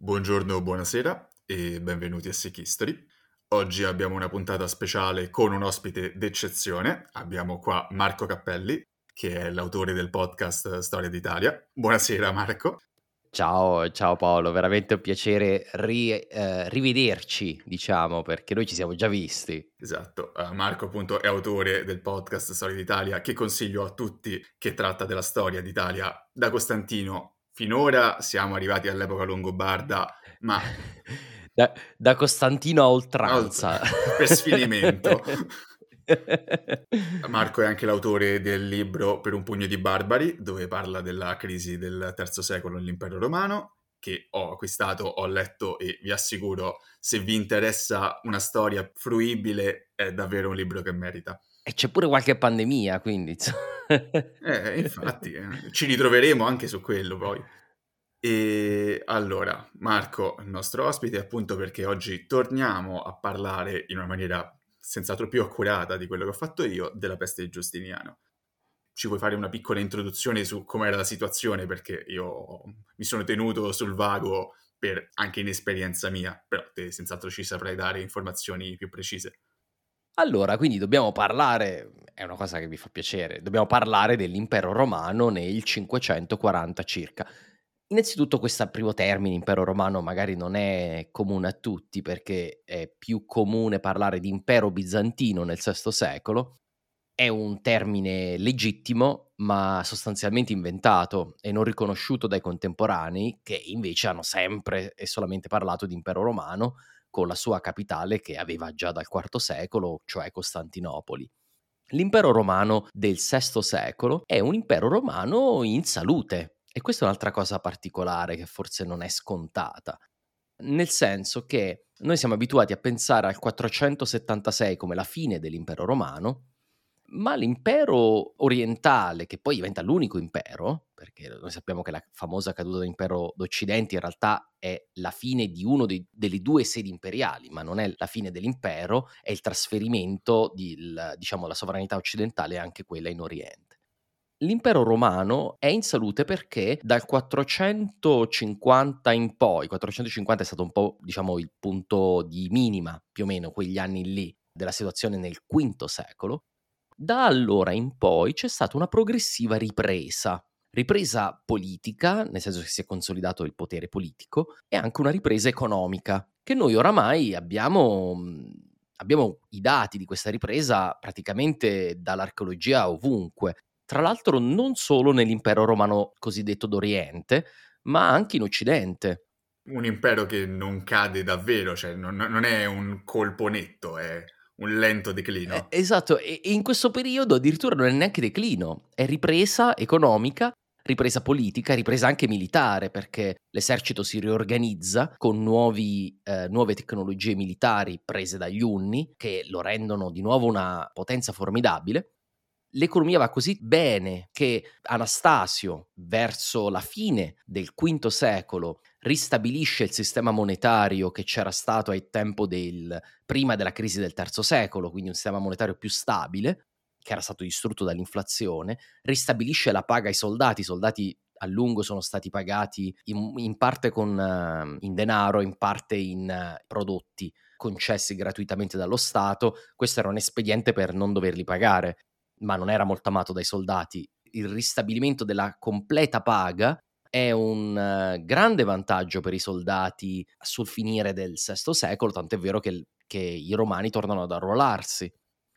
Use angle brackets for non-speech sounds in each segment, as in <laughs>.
Buongiorno, buonasera e benvenuti a Sick History. Oggi abbiamo una puntata speciale con un ospite d'eccezione. Abbiamo qua Marco Cappelli, che è l'autore del podcast Storia d'Italia. Buonasera Marco. Ciao, ciao Paolo, veramente un piacere ri- eh, rivederci, diciamo, perché noi ci siamo già visti. Esatto, uh, Marco appunto è autore del podcast Storia d'Italia che consiglio a tutti che tratta della storia d'Italia da Costantino finora siamo arrivati all'epoca longobarda, ma... <laughs> Da, da Costantino a oltranza. per sfinimento. <laughs> Marco è anche l'autore del libro Per un pugno di barbari, dove parla della crisi del terzo secolo nell'impero romano, che ho acquistato, ho letto e vi assicuro, se vi interessa una storia fruibile, è davvero un libro che merita. E c'è pure qualche pandemia, quindi... eh, infatti, eh, ci ritroveremo anche su quello poi. E allora, Marco, il nostro ospite, appunto perché oggi torniamo a parlare in una maniera senz'altro più accurata di quello che ho fatto io della peste di Giustiniano. Ci vuoi fare una piccola introduzione su com'era la situazione? Perché io mi sono tenuto sul vago per anche inesperienza mia, però te senz'altro ci saprai dare informazioni più precise. Allora, quindi dobbiamo parlare, è una cosa che vi fa piacere, dobbiamo parlare dell'impero romano nel 540 circa. Innanzitutto questo primo termine, impero romano, magari non è comune a tutti perché è più comune parlare di impero bizantino nel VI secolo. È un termine legittimo, ma sostanzialmente inventato e non riconosciuto dai contemporanei, che invece hanno sempre e solamente parlato di impero romano, con la sua capitale che aveva già dal IV secolo, cioè Costantinopoli. L'impero romano del VI secolo è un impero romano in salute e questa è un'altra cosa particolare che forse non è scontata, nel senso che noi siamo abituati a pensare al 476 come la fine dell'impero romano ma l'impero orientale, che poi diventa l'unico impero, perché noi sappiamo che la famosa caduta dell'impero d'Occidente in realtà è la fine di una delle due sedi imperiali, ma non è la fine dell'impero, è il trasferimento di diciamo, sovranità occidentale anche quella in Oriente. L'impero romano è in salute perché dal 450 in poi, 450 è stato un po' diciamo il punto di minima, più o meno quegli anni lì, della situazione nel V secolo, da allora in poi c'è stata una progressiva ripresa, ripresa politica, nel senso che si è consolidato il potere politico, e anche una ripresa economica, che noi oramai abbiamo, mhmm, abbiamo i dati di questa ripresa praticamente dall'archeologia ovunque. Tra l'altro non solo nell'impero romano cosiddetto d'Oriente, ma anche in Occidente. Un impero che non cade davvero, cioè non, non è un colpo netto, è un lento declino. Eh, esatto, e in questo periodo addirittura non è neanche declino, è ripresa economica, ripresa politica, ripresa anche militare, perché l'esercito si riorganizza con nuovi, eh, nuove tecnologie militari prese dagli Unni, che lo rendono di nuovo una potenza formidabile. L'economia va così bene che Anastasio, verso la fine del V secolo, ristabilisce il sistema monetario che c'era stato al tempo del prima della crisi del terzo secolo, quindi un sistema monetario più stabile, che era stato distrutto dall'inflazione, ristabilisce la paga ai soldati, i soldati a lungo sono stati pagati in, in parte con, uh, in denaro, in parte in uh, prodotti concessi gratuitamente dallo Stato. Questo era un espediente per non doverli pagare, ma non era molto amato dai soldati. Il ristabilimento della completa paga è un uh, grande vantaggio per i soldati sul finire del VI secolo, tant'è vero che, che i romani tornano ad arruolarsi.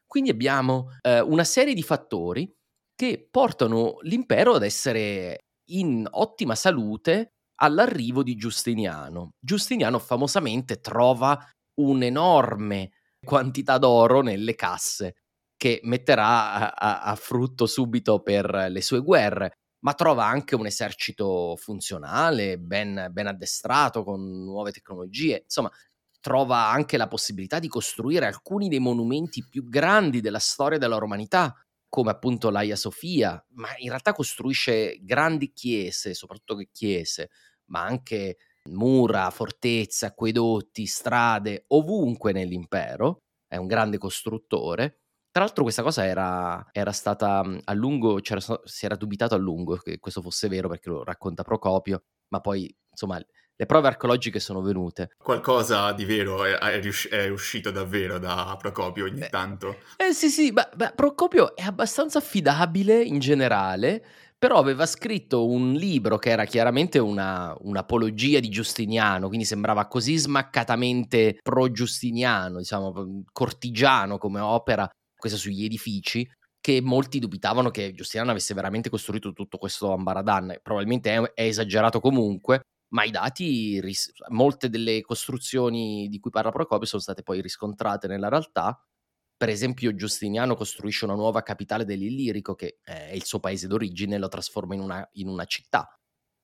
Quindi abbiamo uh, una serie di fattori che portano l'impero ad essere in ottima salute all'arrivo di Giustiniano. Giustiniano famosamente trova un'enorme quantità d'oro nelle casse che metterà a, a, a frutto subito per le sue guerre ma trova anche un esercito funzionale, ben, ben addestrato, con nuove tecnologie. Insomma, trova anche la possibilità di costruire alcuni dei monumenti più grandi della storia della romanità, come appunto l'Aia Sofia, ma in realtà costruisce grandi chiese, soprattutto chiese, ma anche mura, fortezze, acquedotti, strade, ovunque nell'impero. È un grande costruttore tra l'altro questa cosa era, era stata mhmm, a lungo, si era dubitato a lungo che questo fosse vero perché lo racconta Procopio, ma poi insomma le prove archeologiche sono venute. Qualcosa di vero è, è, riusci- è uscito davvero da Procopio ogni eh, tanto. Eh sì sì, beh, beh, Procopio è abbastanza affidabile in generale, però aveva scritto un libro che era chiaramente una, un'apologia di Giustiniano, quindi sembrava così smaccatamente pro-giustiniano, diciamo, cortigiano come opera, questa sugli edifici, che molti dubitavano che Giustiniano avesse veramente costruito tutto questo ambaradan. Probabilmente è, è esagerato comunque, ma i dati, ris- molte delle costruzioni di cui parla Procopio sono state poi riscontrate nella realtà per esempio Giustiniano costruisce una nuova capitale dell'Illirico, che è il suo paese d'origine, e lo trasforma in una, in una città.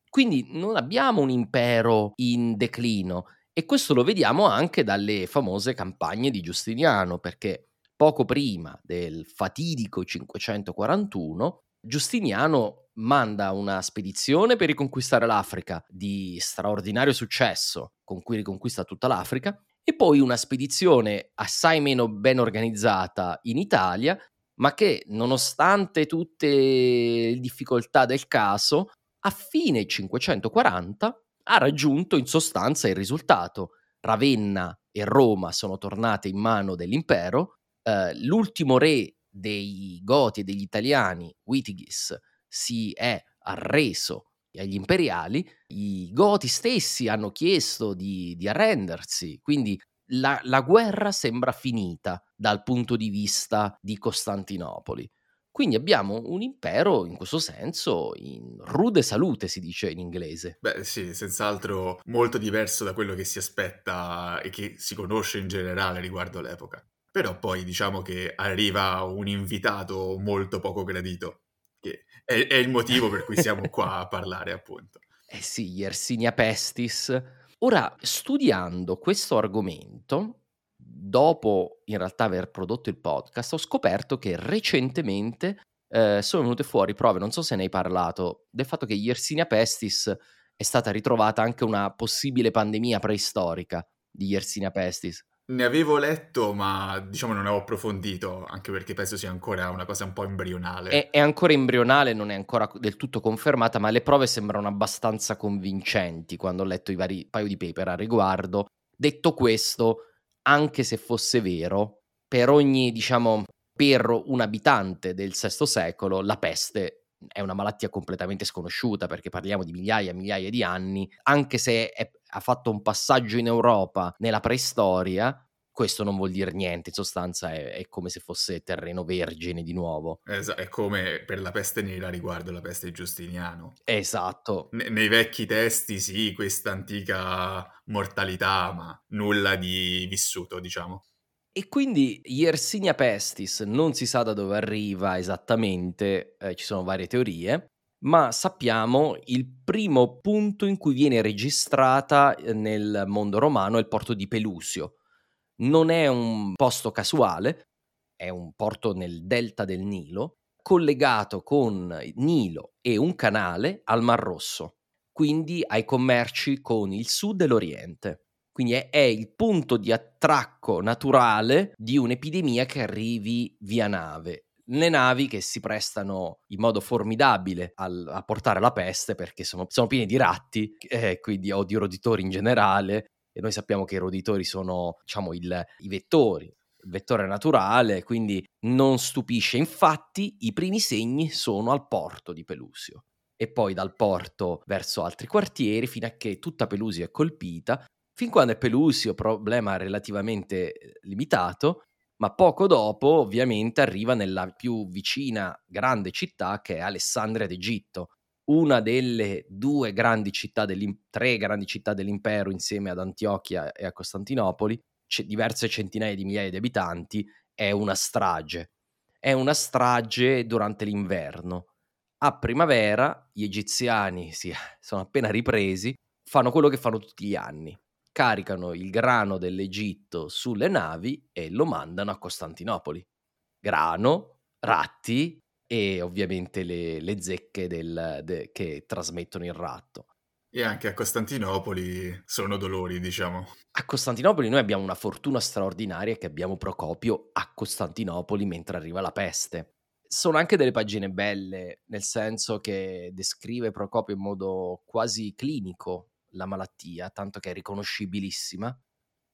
Quindi non abbiamo un impero in declino e questo lo vediamo anche dalle famose campagne di Giustiniano, perché poco prima del fatidico 541 Giustiniano manda una spedizione per riconquistare l'Africa di straordinario successo, con cui riconquista tutta l'Africa, e poi una spedizione assai meno ben organizzata in Italia, ma che nonostante tutte le difficoltà del caso, a fine 540 ha raggiunto in sostanza il risultato. Ravenna e Roma sono tornate in mano dell'impero, eh, l'ultimo re dei Goti e degli Italiani, Witigis, si è arreso agli imperiali, i Goti stessi hanno chiesto di, di arrendersi, quindi la, la, guerra sembra finita dal punto di vista di Costantinopoli. Quindi abbiamo un impero in questo senso in rude salute, si dice in inglese. Beh sì, senz'altro molto diverso da quello che si aspetta e che si conosce in generale riguardo l'epoca. Però poi diciamo che arriva un invitato molto poco gradito, che è, è il motivo per cui siamo qua a <laughs> parlare appunto. Eh sì, Yersinia Pestis. Ora, studiando questo argomento, dopo in realtà aver prodotto il podcast, ho scoperto che recentemente eh, sono venute fuori prove, non so se ne hai parlato, del fatto che Yersinia Pestis è stata ritrovata anche una possibile pandemia preistorica di Yersinia Pestis. Ne avevo letto, ma diciamo non avevo approfondito, anche perché penso sia ancora una cosa un po' embrionale. È, è, ancora embrionale, non è ancora del tutto confermata, ma le prove sembrano abbastanza convincenti quando ho letto i vari paio di paper a riguardo. Detto questo, anche se fosse vero, per ogni, diciamo, per un abitante del VI secolo, la peste è una malattia completamente sconosciuta perché parliamo di migliaia e migliaia di anni, anche se è, ha fatto un passaggio in Europa nella preistoria, questo non vuol dire niente, in sostanza è, è come se fosse terreno vergine di nuovo. Esatto, è come per la peste nera riguardo la peste di Giustiniano. Esatto. Ne, nei vecchi testi sì, questa antica mortalità, ma nulla di vissuto, diciamo. E quindi Yersinia pestis non si sa da dove arriva esattamente, eh, ci sono varie teorie, ma sappiamo il primo punto in cui viene registrata eh, nel mondo romano è il porto di Pelusio. Non è un posto casuale, è un porto nel delta del Nilo, collegato con Nilo e un canale al Mar Rosso, quindi ai commerci con il sud e l'oriente. Quindi è, è, il punto di attracco naturale di un'epidemia che arrivi via nave. Le navi che si prestano in modo formidabile al, a portare la peste perché sono, sono piene di ratti, eh, quindi, o di roditori in generale, e noi sappiamo che i roditori sono diciamo, il, i vettori, il vettore naturale, quindi non stupisce. Infatti i primi segni sono al porto di Pelusio e poi dal porto verso altri quartieri fino a che tutta Pelusio è colpita fin quando è Pelusio, problema relativamente eh, limitato, ma poco dopo ovviamente arriva nella più vicina grande città che è Alessandria d'Egitto, una delle due grandi città, tre grandi città dell'impero insieme ad Antiochia e a Costantinopoli, c- diverse centinaia di migliaia di abitanti, è una strage. È una strage durante l'inverno. A primavera gli egiziani si <laughs> sono appena ripresi, fanno quello che fanno tutti gli anni, caricano il grano dell'Egitto sulle navi e lo mandano a Costantinopoli. Grano, ratti e ovviamente le, le zecche del, de, che trasmettono il ratto. E anche a Costantinopoli sono dolori, diciamo. A Costantinopoli noi abbiamo una fortuna straordinaria che abbiamo Procopio a Costantinopoli mentre arriva la peste. Sono anche delle pagine belle, nel senso che descrive Procopio in modo quasi clinico la malattia, tanto che è riconoscibilissima.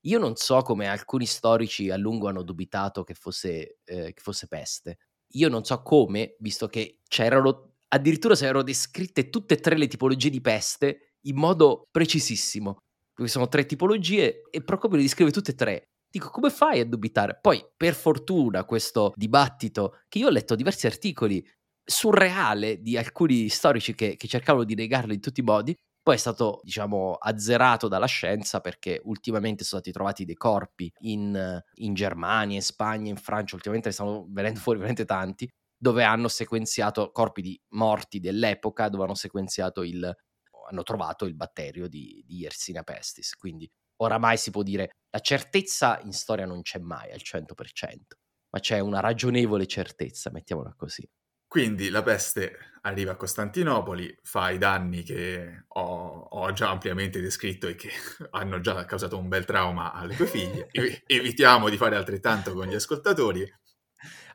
Io non so come alcuni storici a lungo hanno dubitato che fosse, eh, che fosse peste. Io non so come, visto che c'erano addirittura si erano descritte tutte e tre le tipologie di peste in modo precisissimo. Qui sono tre tipologie e Procopio le descrive tutte e tre. Dico, come fai a dubitare? Poi, per fortuna, questo dibattito, che io ho letto diversi articoli surreale di alcuni storici che, che cercavano di negarlo in tutti i modi, poi è stato, diciamo, azzerato dalla scienza perché ultimamente sono stati trovati dei corpi in, in Germania, in Spagna, in Francia, ultimamente ne stanno venendo fuori veramente tanti, dove hanno sequenziato corpi di morti dell'epoca, dove hanno sequenziato il, hanno trovato il batterio di, di Yersinia pestis. Quindi oramai si può dire la certezza in storia non c'è mai al 100%, ma c'è una ragionevole certezza, mettiamola così. Quindi la peste arriva a Costantinopoli, fa i danni che ho, ho, già ampiamente descritto e che <laughs> hanno già causato un bel trauma alle tue figlie. <laughs> Evitiamo di fare altrettanto con gli ascoltatori.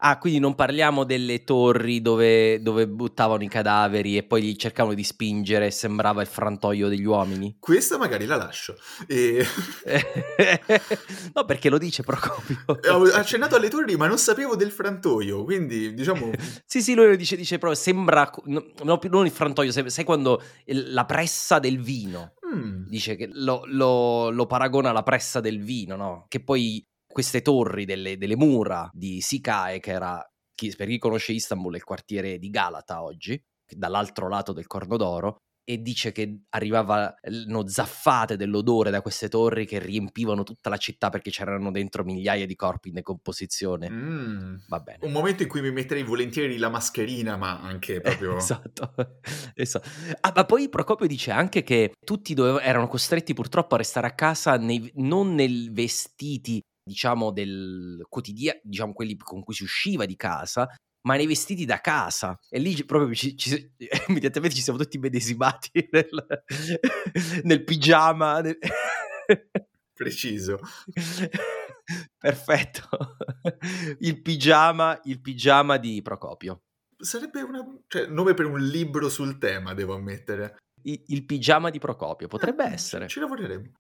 Ah, quindi non parliamo delle torri dove, dove, buttavano i cadaveri e poi li cercavano di spingere e sembrava il frantoio degli uomini? Questa magari la lascio. E... <laughs> no, perché lo dice Procopio. <laughs> Ho accennato alle torri, ma non sapevo del frantoio, quindi diciamo... <laughs> sì, sì, lui lo dice, dice proprio, sembra... No, non il frantoio, sai quando la pressa del vino... Mm. Dice che lo, lo, lo paragona alla pressa del vino, no? Che poi queste torri delle, delle mura di Sikae, che era, chi, per chi conosce Istanbul, il quartiere di Galata oggi, dall'altro lato del Corno d'Oro, e dice che arrivavano zaffate dell'odore da queste torri che riempivano tutta la città perché c'erano dentro migliaia di corpi in decomposizione. Mm, Va bene. Un momento in cui mi metterei volentieri la mascherina, ma anche proprio... esatto. <laughs> esatto. Ah, ma poi Procopio dice anche che tutti dove erano costretti purtroppo a restare a casa nei, non nei vestiti diciamo, del quotidiano, diciamo, quelli con cui si usciva di casa, ma nei vestiti da casa. E lì proprio ci, ci, <laughs> immediatamente ci siamo tutti medesimati <laughs> nel, <laughs> nel pigiama. Nel... Preciso. Perfetto. Il pigiama, il pigiama di Procopio. Sarebbe un cioè, nome per un libro sul tema, devo ammettere. Il, il pigiama di Procopio, potrebbe eh, essere. Ci lavoreremo.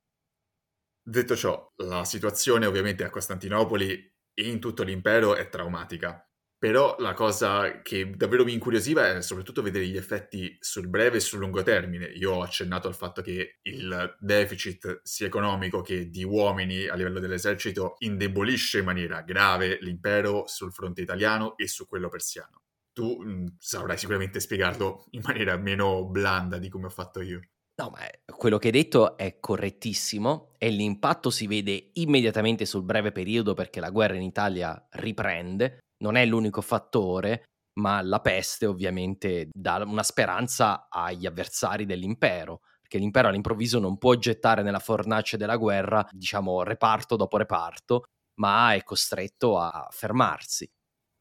Detto ciò, la situazione ovviamente a Costantinopoli e in tutto l'impero è traumatica. Però la cosa che davvero mi incuriosiva è soprattutto vedere gli effetti sul breve e sul lungo termine. Io ho accennato al fatto che il deficit sia economico che di uomini a livello dell'esercito indebolisce in maniera grave l'impero sul fronte italiano e su quello persiano. Tu mh, mm, saprai sicuramente spiegarlo in maniera meno blanda di come ho fatto io. No, ma quello che hai detto è correttissimo e l'impatto si vede immediatamente sul breve periodo perché la guerra in Italia riprende, non è l'unico fattore, ma la peste ovviamente dà una speranza agli avversari dell'impero, perché l'impero all'improvviso non può gettare nella fornace della guerra, diciamo, reparto dopo reparto, ma è costretto a fermarsi.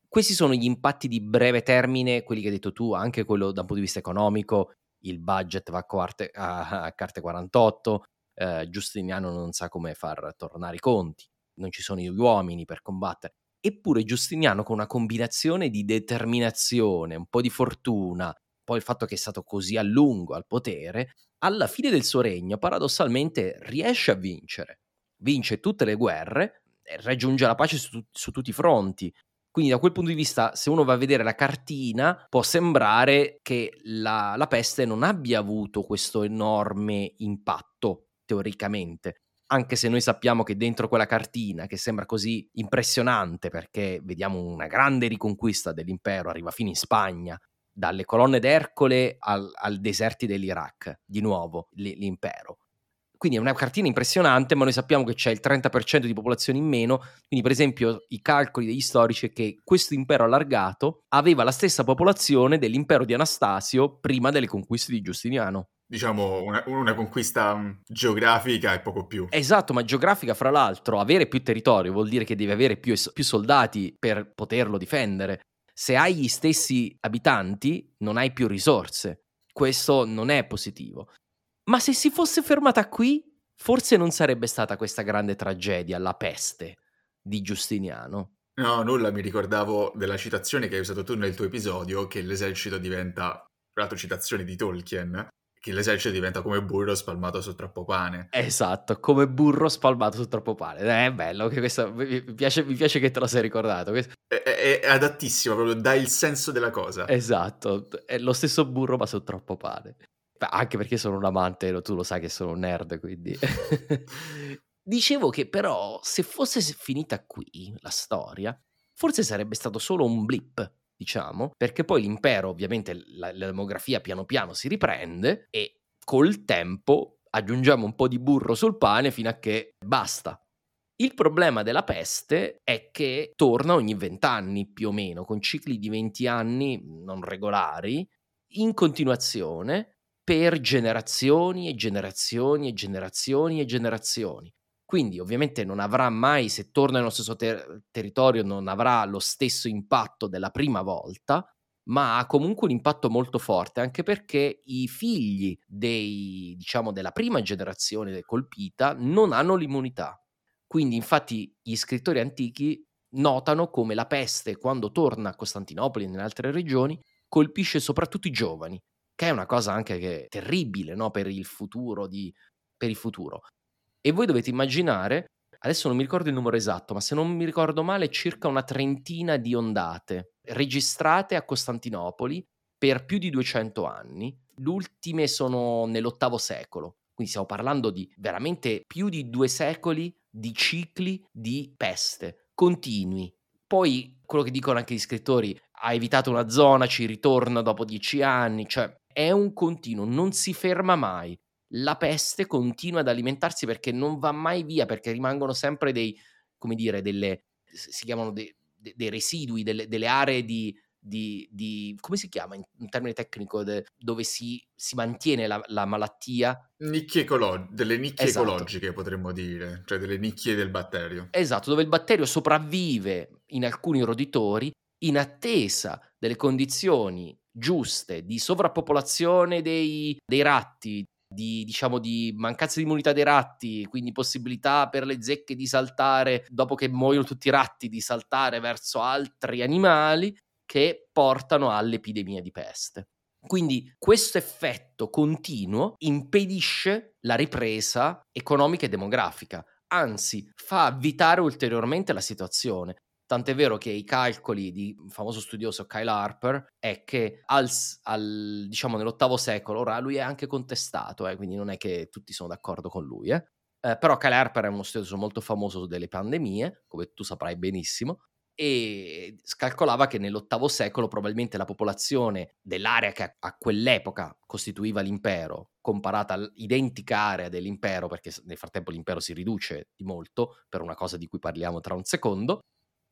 Questi sono gli impatti di breve termine, quelli che hai detto tu, anche quello da un punto di vista economico, il budget va a, quarte, a, a carte 48, eh, Giustiniano non sa come far tornare i conti, non ci sono gli uomini per combattere. Eppure Giustiniano con una combinazione di determinazione, un po' di fortuna, poi il fatto che è stato così a lungo al potere, alla fine del suo regno paradossalmente riesce a vincere. Vince tutte le guerre, raggiunge la pace su, su tutti i fronti, quindi da quel punto di vista, se uno va a vedere la cartina, può sembrare che la, la peste non abbia avuto questo enorme impatto, teoricamente anche se noi sappiamo che dentro quella cartina, che sembra così impressionante perché vediamo una grande riconquista dell'impero, arriva fino in Spagna, dalle colonne d'Ercole al, al deserti dell'Iraq, di nuovo l'impero. Quindi è una cartina impressionante, ma noi sappiamo che c'è il 30% di popolazione in meno. Quindi, per esempio, i calcoli degli storici è che questo impero allargato aveva la stessa popolazione dell'impero di Anastasio prima delle conquiste di Giustiniano. Diciamo una, una conquista mm, geografica e poco più. Esatto, ma geografica, fra l'altro, avere più territorio vuol dire che devi avere più, più soldati per poterlo difendere. Se hai gli stessi abitanti, non hai più risorse. Questo non è positivo. Ma se si fosse fermata qui, forse non sarebbe stata questa grande tragedia, la peste di Giustiniano. No, nulla, mi ricordavo della citazione che hai usato tu nel tuo episodio, che l'esercito diventa, tra l'altro citazione di Tolkien, che l'esercito diventa come burro spalmato su troppo pane. Esatto, come burro spalmato su troppo pane. Eh, è bello, che questo, mi, piace, mi piace che te lo sei ricordato. È, è, è, adattissimo, proprio dà il senso della cosa. Esatto, è lo stesso burro ma su troppo pane. Anche perché sono un amante, tu lo sai che sono un nerd, quindi... <laughs> Dicevo che però se fosse finita qui la storia, forse sarebbe stato solo un blip, diciamo, perché poi l'impero, ovviamente la, la demografia piano piano si riprende e col tempo aggiungiamo un po' di burro sul pane fino a che basta. Il problema della peste è che torna ogni vent'anni più o meno, con cicli di 20 anni non regolari, in continuazione per generazioni e generazioni e generazioni e generazioni. Quindi ovviamente non avrà mai, se torna nello stesso ter- territorio, non avrà lo stesso impatto della prima volta, ma ha comunque un impatto molto forte, anche perché i figli dei, diciamo, della prima generazione colpita non hanno l'immunità. Quindi infatti gli scrittori antichi notano come la peste, quando torna a Costantinopoli e nelle altre regioni, colpisce soprattutto i giovani, che è una cosa anche che, terribile no? per il futuro di, per il futuro. E voi dovete immaginare, adesso non mi ricordo il numero esatto, ma se non mi ricordo male, circa una trentina di ondate registrate a Costantinopoli per più di 200 anni. Le ultime sono nell'ottavo secolo, quindi stiamo parlando di veramente più di due secoli di cicli di peste continui. Poi quello che dicono anche gli scrittori, ha evitato una zona, ci ritorna dopo dieci anni, cioè è un continuo, non si ferma mai la peste continua ad alimentarsi perché non va mai via, perché rimangono sempre dei, come dire, delle, si chiamano dei, dei residui, delle, delle aree di, di, di, come si chiama in, in termine tecnico, de, dove si, si, mantiene la, la malattia. Nicchie ecolo- delle nicchie esatto. ecologiche potremmo dire, cioè delle nicchie del batterio. Esatto, dove il batterio sopravvive in alcuni roditori in attesa delle condizioni giuste di sovrappopolazione dei, dei ratti, di, diciamo, di mancanza di immunità dei ratti, quindi possibilità per le zecche di saltare dopo che muoiono tutti i ratti, di saltare verso altri animali che portano all'epidemia di peste. Quindi questo effetto continuo impedisce la ripresa economica e demografica, anzi fa avvitare ulteriormente la situazione. Tant'è vero che i calcoli di un famoso studioso Kyle Harper è che al, al, diciamo nell'ottavo secolo, ora lui è anche contestato, eh, quindi non è che tutti sono d'accordo con lui, eh. Eh, però Kyle Harper è uno studioso molto famoso delle pandemie, come tu saprai benissimo, e scalcolava che nell'ottavo secolo probabilmente la popolazione dell'area che a quell'epoca costituiva l'impero, comparata all'identica area dell'impero, perché nel frattempo l'impero si riduce di molto, per una cosa di cui parliamo tra un secondo,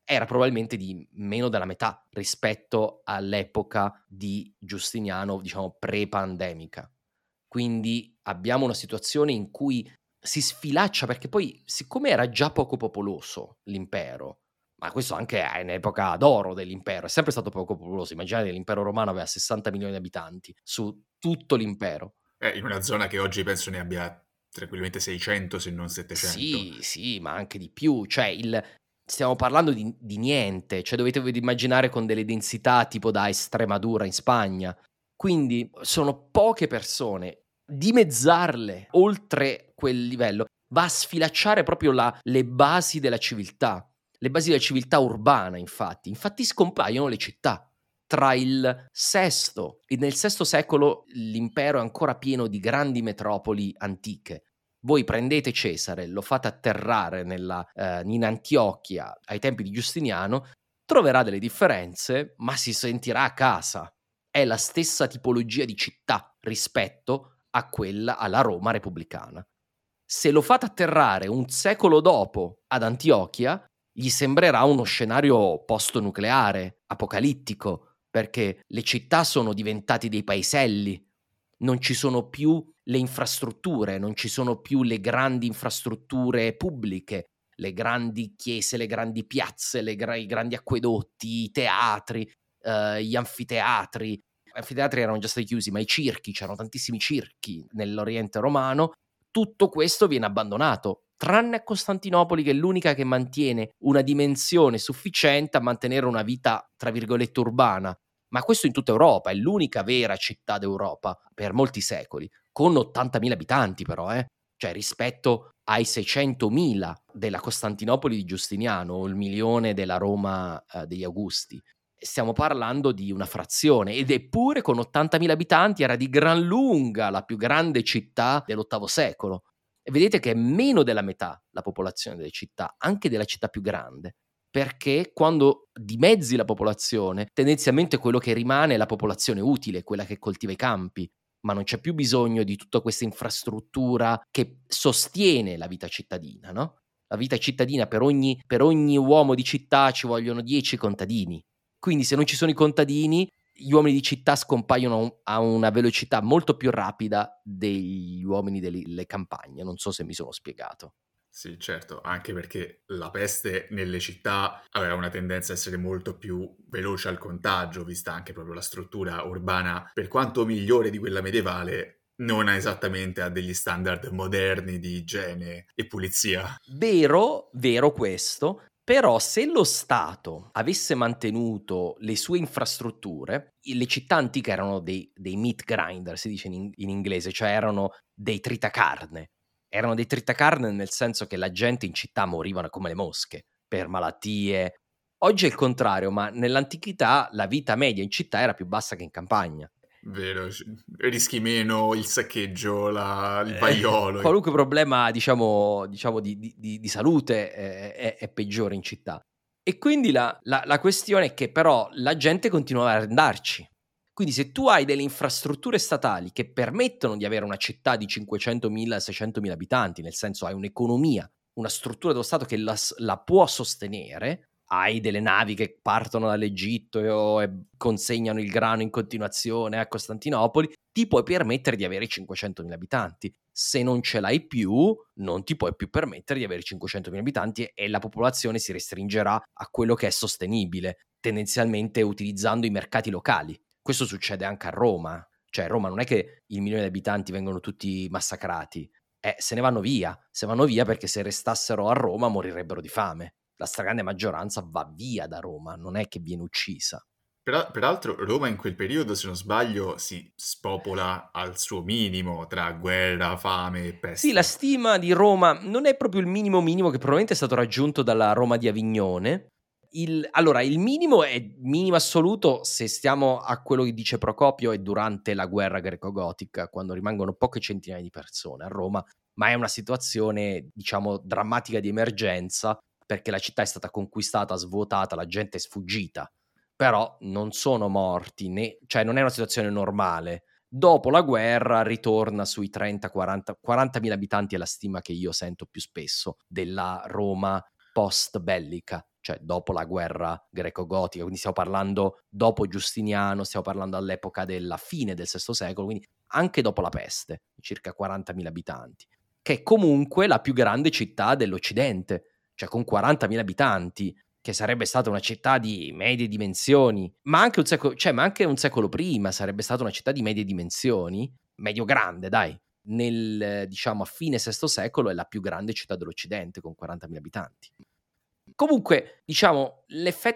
era probabilmente di meno della metà rispetto all'epoca di Giustiniano, diciamo pre-pandemica. Quindi abbiamo una situazione in cui si sfilaccia perché poi, siccome era già poco popoloso l'impero, ma questo anche è un'epoca d'oro dell'impero, è sempre stato poco popoloso. Immaginate che l'impero romano aveva 60 milioni di abitanti su tutto l'impero. Eh, in una zona che oggi penso ne abbia tranquillamente 600 se non 700. Sì, sì, ma anche di più. Cioè il, stiamo parlando di, di, niente, cioè dovete immaginare con delle densità tipo da Estremadura in Spagna. Quindi sono poche persone. Dimezzarle oltre quel livello va a sfilacciare proprio la, le basi della civiltà, le basi della civiltà urbana, infatti. Infatti scompaiono le città. Tra il VI e nel VI secolo l'impero è ancora pieno di grandi metropoli antiche voi prendete Cesare, lo fate atterrare nella, eh, in Antiochia ai tempi di Giustiniano, troverà delle differenze, ma si sentirà a casa. È la stessa tipologia di città rispetto a quella alla Roma repubblicana. Se lo fate atterrare un secolo dopo ad Antiochia, gli sembrerà uno scenario post-nucleare, apocalittico, perché le città sono diventate dei paeselli, non ci sono più le infrastrutture, non ci sono più le grandi infrastrutture pubbliche, le grandi chiese, le grandi piazze, le gra- i grandi acquedotti, i teatri, uh, gli anfiteatri. Gli anfiteatri erano già stati chiusi, ma i circhi, c'erano tantissimi circhi nell'Oriente romano. Tutto questo viene abbandonato, tranne Costantinopoli, che è l'unica che mantiene una dimensione sufficiente a mantenere una vita, tra virgolette, urbana. Ma questo in tutta Europa, è l'unica vera città d'Europa per molti secoli. con 80.000 abitanti però, eh. Cioè rispetto ai 600.000 della Costantinopoli di Giustiniano o il milione della Roma eh, degli Augusti. Stiamo parlando di una frazione ed eppure con 80.000 abitanti era di gran lunga la più grande città dell'VIII secolo. E vedete che è meno della metà la popolazione delle città, anche della città più grande perché quando dimezzi la popolazione, tendenzialmente quello che rimane è la popolazione utile, quella che coltiva i campi, ma non c'è più bisogno di tutta questa infrastruttura che sostiene la vita cittadina, no? La vita cittadina per ogni, per ogni uomo di città ci vogliono 10 contadini. Quindi se non ci sono i contadini, gli uomini di città scompaiono a una velocità molto più rapida degli uomini delle campagne. Non so se mi sono spiegato. Sì, certo, anche perché la peste nelle città aveva una tendenza a essere molto più veloce al contagio, vista anche proprio la struttura urbana, per quanto migliore di quella medievale, non ha esattamente a degli standard moderni di igiene e pulizia. Vero, vero questo, però se lo Stato avesse mantenuto le sue infrastrutture, le città antiche erano dei, dei meat grinder, si dice in, in inglese, cioè erano dei tritacarne erano dei tritacarne nel senso che la gente in città morivano come le mosche per malattie. Oggi è il contrario, ma nell'antichità la vita media in città era più bassa che in campagna. Vero, rischi meno il saccheggio, la, il vaiolo. Eh, qualunque problema, diciamo, diciamo di, di, di, salute è, è, è, peggiore in città. E quindi la, la, la questione è che però la gente continuava ad andarci. Quindi se tu hai delle infrastrutture statali che permettono di avere una città di 500.000-600.000 abitanti, nel senso hai un'economia, una struttura dello Stato che la, la può sostenere, hai delle navi che partono dall'Egitto e consegnano il grano in continuazione a Costantinopoli, ti puoi permettere di avere 500.000 abitanti. Se non ce l'hai più, non ti puoi più permettere di avere 500.000 abitanti e la popolazione si restringerà a quello che è sostenibile, tendenzialmente utilizzando i mercati locali. Questo succede anche a Roma, cioè Roma non è che il milione di abitanti vengono tutti massacrati, eh, se ne vanno via, se vanno via perché se restassero a Roma morirebbero di fame. La stragrande maggioranza va via da Roma, non è che viene uccisa. Peraltro Roma in quel periodo, se non sbaglio, si spopola al suo minimo tra guerra, fame e peste. Sì, la stima di Roma non è proprio il minimo minimo che probabilmente è stato raggiunto dalla Roma di Avignone, il, allora, il minimo è minimo assoluto se stiamo a quello che dice Procopio è durante la guerra greco-gotica, quando rimangono poche centinaia di persone a Roma, ma è una situazione, diciamo, drammatica di emergenza perché la città è stata conquistata, svuotata, la gente è sfuggita. Però non sono morti, né, cioè non è una situazione normale. Dopo la guerra ritorna sui 30-40 40.000 abitanti è la stima che io sento più spesso della Roma post bellica cioè dopo la guerra greco-gotica, quindi stiamo parlando dopo Giustiniano, stiamo parlando all'epoca della fine del VI secolo, quindi anche dopo la peste, circa 40.000 abitanti, che è comunque la più grande città dell'Occidente, cioè con 40.000 abitanti, che sarebbe stata una città di medie dimensioni, ma anche un secolo, cioè, ma anche un secolo prima sarebbe stata una città di medie dimensioni, medio grande, dai. Nel, diciamo, a fine VI secolo è la più grande città dell'Occidente con 40.000 abitanti. Comunque, diciamo,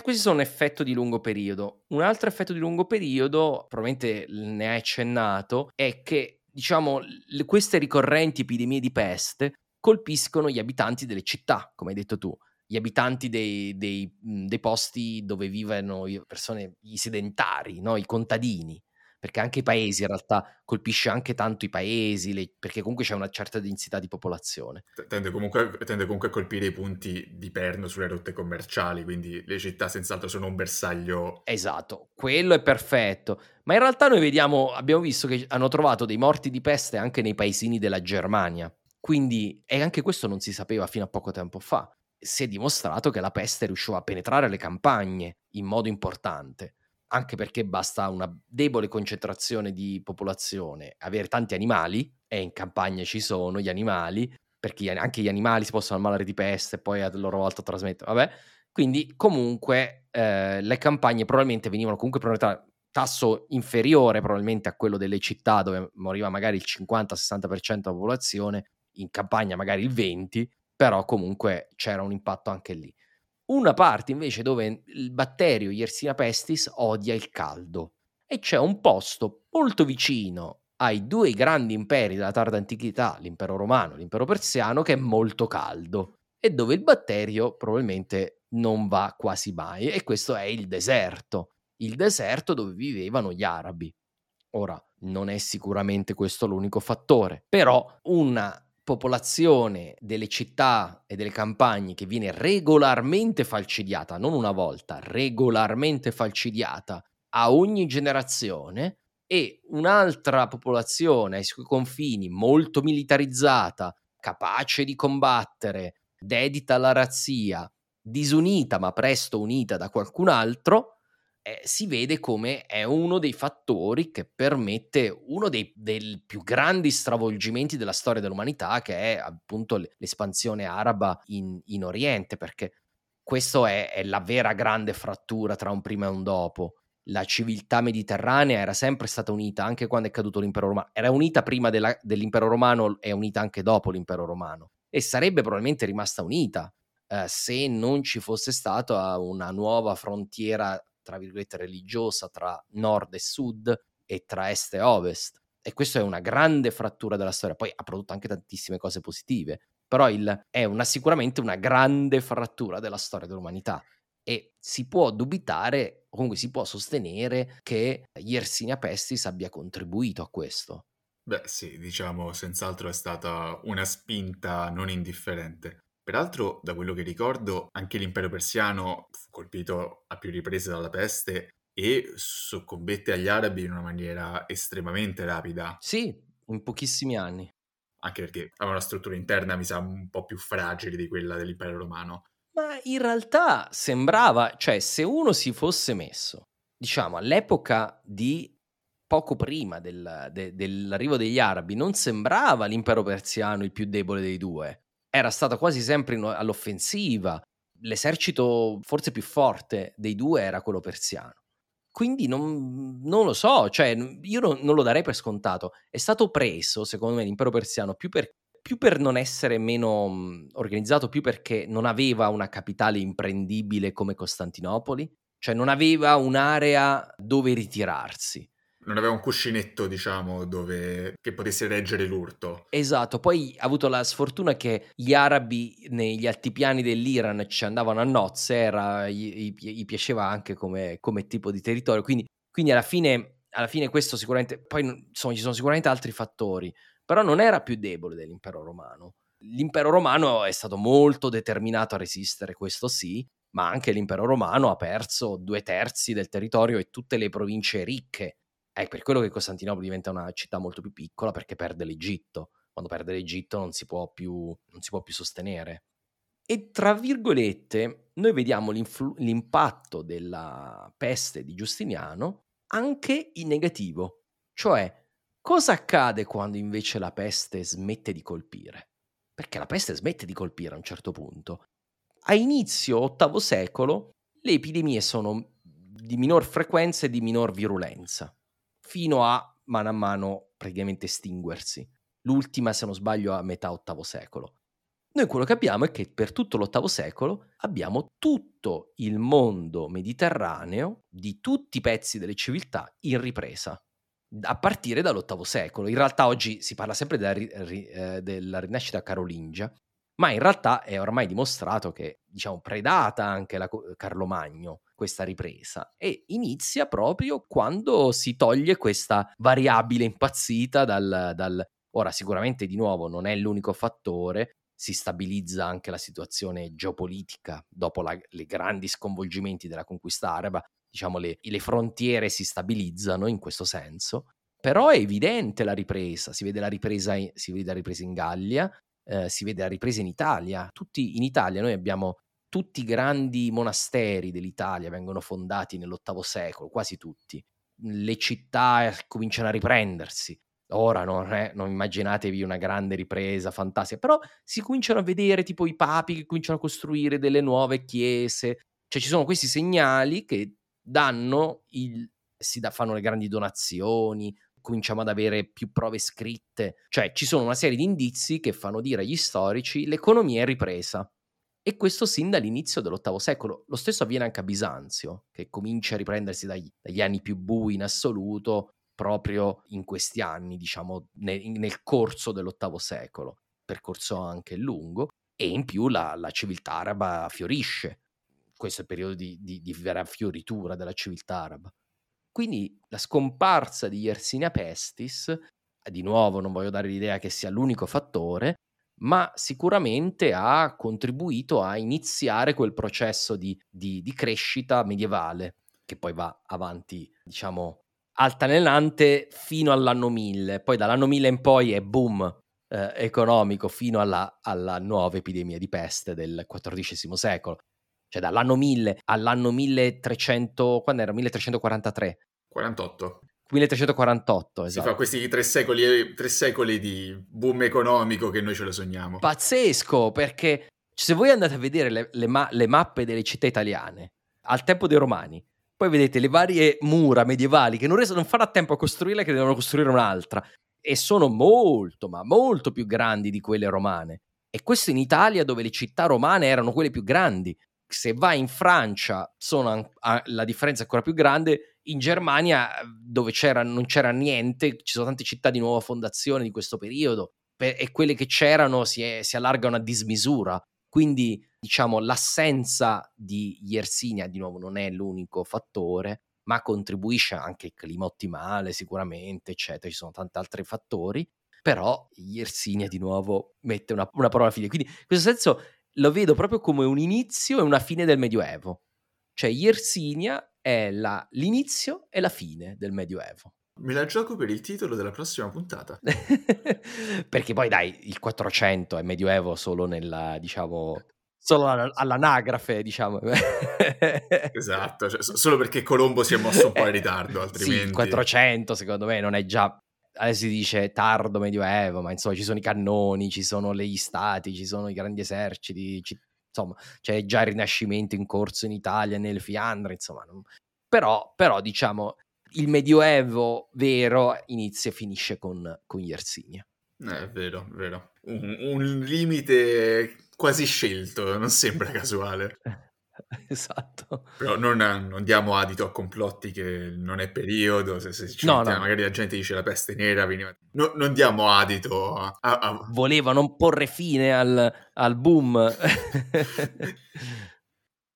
questi sono un effetto di lungo periodo. Un altro effetto di lungo periodo, probabilmente ne hai accennato, è che, diciamo, le, queste ricorrenti epidemie di peste colpiscono gli abitanti delle città, come hai detto tu, gli abitanti dei, dei, dei posti dove vivono persone, i sedentari, no? i contadini perché anche i paesi in realtà colpisce anche tanto i paesi, le, perché comunque c'è una certa densità di popolazione. Tende comunque, tende comunque, a colpire i punti di perno sulle rotte commerciali, quindi le città senz'altro sono un bersaglio. Esatto, quello è perfetto. Ma in realtà noi vediamo, abbiamo visto che hanno trovato dei morti di peste anche nei paesini della Germania. Quindi, e anche questo non si sapeva fino a poco tempo fa. Si è dimostrato che la peste riusciva a penetrare le campagne in modo importante anche perché basta una debole concentrazione di popolazione, avere tanti animali, e in campagna ci sono gli animali, perché anche gli animali si possono ammalare di peste e poi a loro volta trasmettono, vabbè. Quindi comunque eh, le campagne probabilmente venivano comunque proprietà tasso inferiore probabilmente a quello delle città dove moriva magari il 50-60% della popolazione, in campagna magari il 20%, però comunque c'era un impatto anche lì. Una parte invece dove il batterio Yersina pestis odia il caldo e c'è un posto molto vicino ai due grandi imperi della tarda antichità, l'impero romano e l'impero persiano, che è molto caldo e dove il batterio probabilmente non va quasi mai e questo è il deserto, il deserto dove vivevano gli arabi. Ora, non è sicuramente questo l'unico fattore, però una popolazione delle città e delle campagne che viene regolarmente falcidiata, non una volta, regolarmente falcidiata a ogni generazione e un'altra popolazione ai suoi confini molto militarizzata, capace di combattere, dedita alla razzia, disunita ma presto unita da qualcun altro, eh, si vede come è uno dei fattori che permette uno dei, dei, più grandi stravolgimenti della storia dell'umanità, che è appunto l'espansione araba in, in Oriente, perché questa è, è la vera grande frattura tra un prima e un dopo. La civiltà mediterranea era sempre stata unita anche quando è caduto l'impero romano, era unita prima della, dell'impero romano e unita anche dopo l'impero romano e sarebbe probabilmente rimasta unita eh, se non ci fosse stata una nuova frontiera, tra virgolette, religiosa tra nord e sud e tra est e ovest. E questa è una grande frattura della storia. Poi ha prodotto anche tantissime cose positive, però il, è una, sicuramente una grande frattura della storia dell'umanità. E si può dubitare, comunque si può sostenere, che Yersinia Pestis abbia contribuito a questo. Beh sì, diciamo, senz'altro è stata una spinta non indifferente. Peraltro, da quello che ricordo, anche l'impero persiano fu colpito a più riprese dalla peste e soccombette agli arabi in una maniera estremamente rapida. Sì, in pochissimi anni. Anche perché aveva una struttura interna, mi sa, un po' più fragile di quella dell'impero romano. Ma in realtà sembrava, cioè se uno si fosse messo, diciamo, all'epoca di poco prima del, de, dell'arrivo degli arabi, non sembrava l'impero persiano il più debole dei due. Era stato quasi sempre in, all'offensiva. L'esercito forse più forte dei due era quello persiano. Quindi non, non lo so, cioè io non, non, lo darei per scontato. È stato preso, secondo me, l'impero persiano più per, più per non essere meno mhmm, organizzato, più perché non aveva una capitale imprendibile come Costantinopoli, cioè non aveva un'area dove ritirarsi non aveva un cuscinetto, diciamo, dove che potesse reggere l'urto. Esatto, poi ha avuto la sfortuna che gli arabi negli altipiani dell'Iran ci andavano a nozze, era, gli, gli, piaceva anche come, come, tipo di territorio, quindi, quindi alla, fine, alla, fine, questo sicuramente, poi insomma, ci sono sicuramente altri fattori, però non era più debole dell'impero romano. L'impero romano è stato molto determinato a resistere, questo sì, ma anche l'impero romano ha perso due terzi del territorio e tutte le province ricche è per quello che Costantinopoli diventa una città molto più piccola perché perde l'Egitto. Quando perde l'Egitto non si può più, si può più sostenere. E tra virgolette, noi vediamo l'impatto della peste di Giustiniano anche in negativo. Cioè, cosa accade quando invece la peste smette di colpire? Perché la peste smette di colpire a un certo punto. A inizio VIII secolo le epidemie sono di minor frequenza e di minor virulenza fino a mano a mano praticamente estinguersi. L'ultima, se non sbaglio, a metà VIII secolo. Noi quello che abbiamo è che per tutto l'VIII secolo abbiamo tutto il mondo mediterraneo di tutti i pezzi delle civiltà in ripresa, a partire dall'VIII secolo. In realtà oggi si parla sempre della, eh, della rinascita carolingia, ma in realtà è ormai dimostrato che, diciamo, predata anche la Carlo Magno questa ripresa e inizia proprio quando si toglie questa variabile impazzita dal, dal... Ora, sicuramente di nuovo non è l'unico fattore, si stabilizza anche la situazione geopolitica dopo i grandi sconvolgimenti della conquista araba, diciamo le, le frontiere si stabilizzano in questo senso, però è evidente la ripresa, si vede la ripresa, si vede la ripresa in Gallia, eh, si vede la ripresa in Italia, tutti in Italia noi abbiamo tutti i grandi monasteri dell'Italia vengono fondati nell'VIII secolo, quasi tutti. Le città eh, cominciano a riprendersi. Ora non, è, non immaginatevi una grande ripresa fantastica, però si cominciano a vedere tipo i papi che cominciano a costruire delle nuove chiese. Cioè ci sono questi segnali che danno il, si da, fanno le grandi donazioni, cominciamo ad avere più prove scritte, cioè ci sono una serie di indizi che fanno dire agli storici l'economia è ripresa. E questo sin dall'inizio dell'VIII secolo. Lo stesso avviene anche a Bisanzio, che comincia a riprendersi dagli, dagli anni più bui in assoluto, proprio in questi anni, diciamo, nel, nel corso dell'VIII secolo, percorso anche lungo, e in più la, la civiltà araba fiorisce. Questo è il periodo di, di, di vera fioritura della civiltà araba. Quindi la scomparsa di Yersinia Pestis, di nuovo non voglio dare l'idea che sia l'unico fattore, ma sicuramente ha contribuito a iniziare quel processo di, di, di crescita medievale che poi va avanti, diciamo, altalenante fino all'anno 1000. Poi dall'anno 1000 in poi è boom eh, economico fino alla, alla, nuova epidemia di peste del XIV secolo. Cioè dall'anno 1000 all'anno 1300, quando era? 1343? 48. 1348, esatto. Si fa questi tre secoli, tre secoli di boom economico che noi ce lo sogniamo. Pazzesco, perché se voi andate a vedere le, le, ma- le mappe delle città italiane al tempo dei romani, poi vedete le varie mura medievali che non, res- non farà tempo a costruirle, che devono costruire un'altra. E sono molto, ma molto più grandi di quelle romane. E questo in Italia, dove le città romane erano quelle più grandi. Se vai in Francia, sono a- la differenza è ancora più grande. In Germania, dove c'era, non c'era niente, ci sono tante città di nuova fondazione di questo periodo. e quelle che c'erano si, è, si allargano a dismisura. Quindi, diciamo, l'assenza di Yersinia, di nuovo, non è l'unico fattore, ma contribuisce anche il clima ottimale, sicuramente, eccetera. Ci sono tanti altri fattori. Però Yersinia, di nuovo, mette una, una parola fine. Quindi, in questo senso, lo vedo proprio come un inizio e una fine del Medioevo. Cioè, Yersinia è la, l'inizio e la fine del Medioevo. Me la gioco per il titolo della prossima puntata. <laughs> Perché poi dai, il 400 è medioevo solo nella, diciamo, solo all'anagrafe, diciamo. <laughs> esatto, cioè, solo perché Colombo si è mosso un po' in ritardo, altrimenti... Sì, il 400 secondo me non è già... Adesso si dice tardo medioevo, ma insomma ci sono i cannoni, ci sono gli stati, ci sono i grandi eserciti, ci... insomma c'è già il rinascimento in corso in Italia, nelle Fiandre, insomma... Non... Però, però diciamo il medioevo vero inizia e finisce con, con Yersinia. Eh, è vero, vero. Un, un limite quasi scelto, non sembra casuale. <laughs> <laughs> esatto. Però non, non, diamo adito a complotti che non è periodo, se, se ci no, mettiamo, no. magari la gente dice la peste nera, veniva... no, non diamo adito a... a... Volevano porre fine al, al boom. <laughs>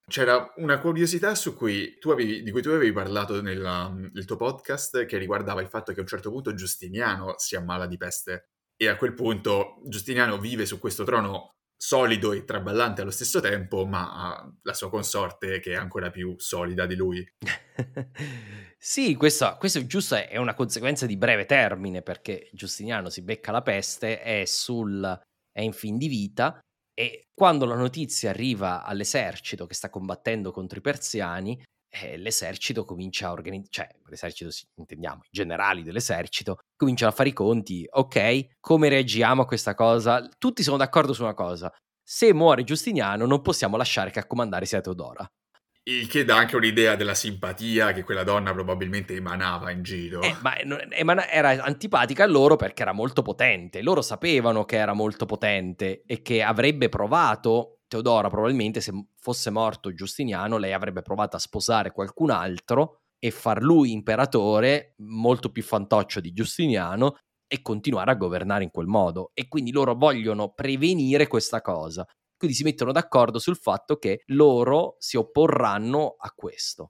C'era una curiosità su cui avevi, di cui tu avevi parlato nella, nel tuo podcast che riguardava il fatto che a un certo punto Giustiniano si ammala di peste e a quel punto Giustiniano vive su questo trono solido e traballante allo stesso tempo, ma ha la sua consorte che è ancora più solida di lui. <laughs> sì, questo, questo giusto, è una conseguenza di breve termine perché Giustiniano si becca la peste, è, sul, è in fin di vita e quando la notizia arriva all'esercito che sta combattendo contro i persiani, eh, l'esercito comincia a organizzare, cioè l'esercito, intendiamo, i generali dell'esercito, cominciano a fare i conti, ok, come reagiamo a questa cosa? Tutti sono d'accordo su una cosa, se muore Giustiniano non possiamo lasciare che a comandare sia Teodora. Il che dà anche un'idea della simpatia che quella donna probabilmente emanava in giro. Eh, ma era antipatica a loro perché era molto potente. Loro sapevano che era molto potente e che avrebbe provato, Teodora probabilmente se fosse morto Giustiniano, lei avrebbe provato a sposare qualcun altro e far lui imperatore, molto più fantoccio di Giustiniano, e continuare a governare in quel modo. E quindi loro vogliono prevenire questa cosa. Quindi si mettono d'accordo sul fatto che loro si opporranno a questo.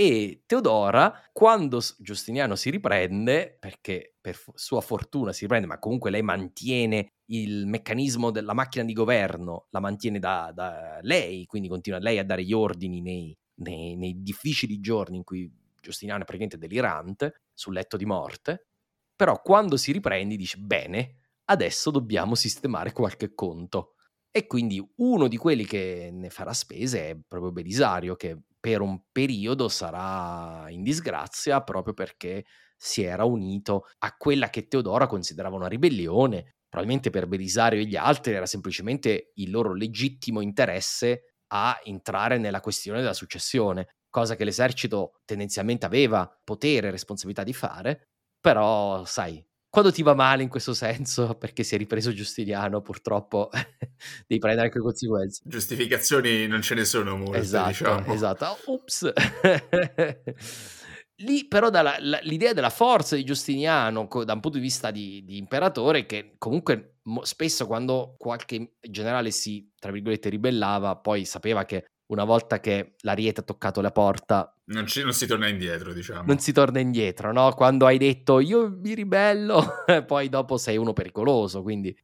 E Teodora, quando Giustiniano si riprende, perché per sua fortuna si riprende, ma comunque lei mantiene il meccanismo della macchina di governo, la mantiene da, da lei, quindi continua lei a dare gli ordini nei, nei, nei difficili giorni in cui Giustiniano è praticamente delirante, sul letto di morte, però quando si riprende dice bene, adesso dobbiamo sistemare qualche conto. E quindi uno di quelli che ne farà spese è proprio Belisario, che per un periodo sarà in disgrazia proprio perché si era unito a quella che Teodora considerava una ribellione. Probabilmente per Belisario e gli altri era semplicemente il loro legittimo interesse a entrare nella questione della successione, cosa che l'esercito tendenzialmente aveva potere e responsabilità di fare, però sai, quando ti va male in questo senso, <laughs> perché si è ripreso Giustiniano, purtroppo <laughs> devi prendere anche conseguenze. Giustificazioni non ce ne sono molte, esatto, diciamo. Esatto, ops. <laughs> lì però dalla, la, l'idea della forza di Giustiniano co, da un punto di vista di, di imperatore che comunque mo, spesso quando qualche generale si, tra virgolette, ribellava, poi sapeva che una volta che l'ariete ha toccato la porta... Non, ci, non, si torna indietro, diciamo. Non si torna indietro, no? Quando hai detto io mi ribello, <laughs> poi dopo sei uno pericoloso, quindi...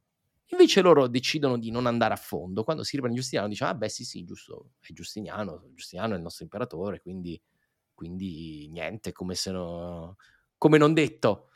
Invece loro decidono di non andare a fondo. Quando si riprende Giustiniano dicono, ah beh sì sì, giusto, è Giustiniano, Giustiniano è il nostro imperatore, quindi, quindi niente, come se no come non detto,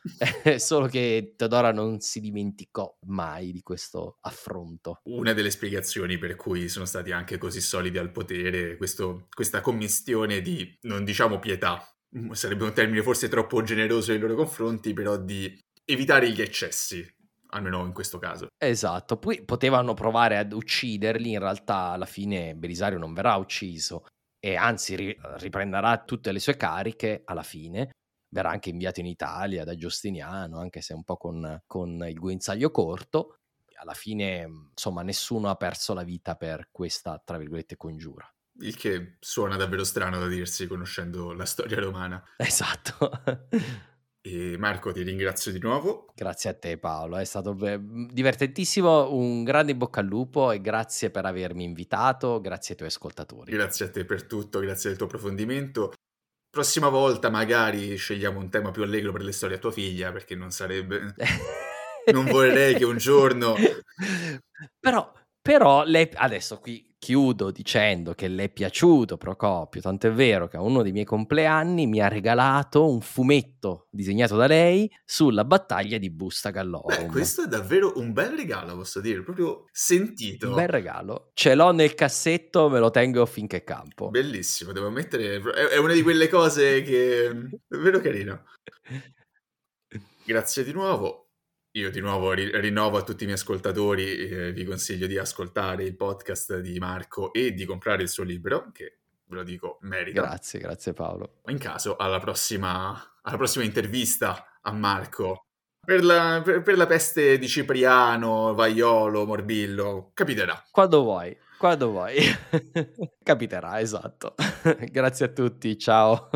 solo che Teodora non si dimenticò mai di questo affronto. Una delle spiegazioni per cui sono stati anche così solidi al potere, questo, questa commistione di, non diciamo pietà, mm, sarebbe un termine forse troppo generoso nei loro confronti, però di evitare gli eccessi, almeno in questo caso. Esatto, poi potevano provare ad ucciderli, in realtà alla fine Belisario non verrà ucciso e anzi riprenderà tutte le sue cariche alla fine verrà anche inviato in Italia da Giustiniano, anche se un po' con, con il guinzaglio corto. Alla fine, insomma, nessuno ha perso la vita per questa, tra virgolette, congiura. Il che suona davvero strano da dirsi conoscendo la storia romana. <laughs> Esatto. <laughs> E Marco, ti ringrazio di nuovo. Grazie a te Paolo, è stato divertentissimo, un grande in bocca al lupo e grazie per avermi invitato, grazie ai tuoi ascoltatori. Grazie a te per tutto, grazie del tuo approfondimento. Prossima volta magari scegliamo un tema più allegro per le storie a tua figlia, perché non sarebbe... <laughs> non vorrei che un giorno... Però, però lei... adesso qui chiudo dicendo che le è piaciuto Procopio, tanto è vero che a uno dei miei compleanni mi ha regalato un fumetto disegnato da lei sulla battaglia di Busta Gallorum. Beh, questo è davvero un bel regalo, posso dire, proprio sentito. Un bel regalo. Ce l'ho nel cassetto, me lo tengo finché campo. Bellissimo, devo ammettere, è una di quelle cose che è davvero carino. <laughs> Grazie di nuovo. Io di nuovo ri- rinnovo a tutti i miei ascoltatori, eh, vi consiglio di ascoltare il podcast di Marco e di comprare il suo libro, che ve lo dico, merita. Grazie, grazie Paolo. In caso, alla prossima, alla prossima intervista a Marco, per la, per, per la peste di Cipriano, Vaiolo, Morbillo, capiterà. Quando vuoi, quando vuoi. <laughs> capiterà, esatto. <laughs> grazie a tutti, ciao.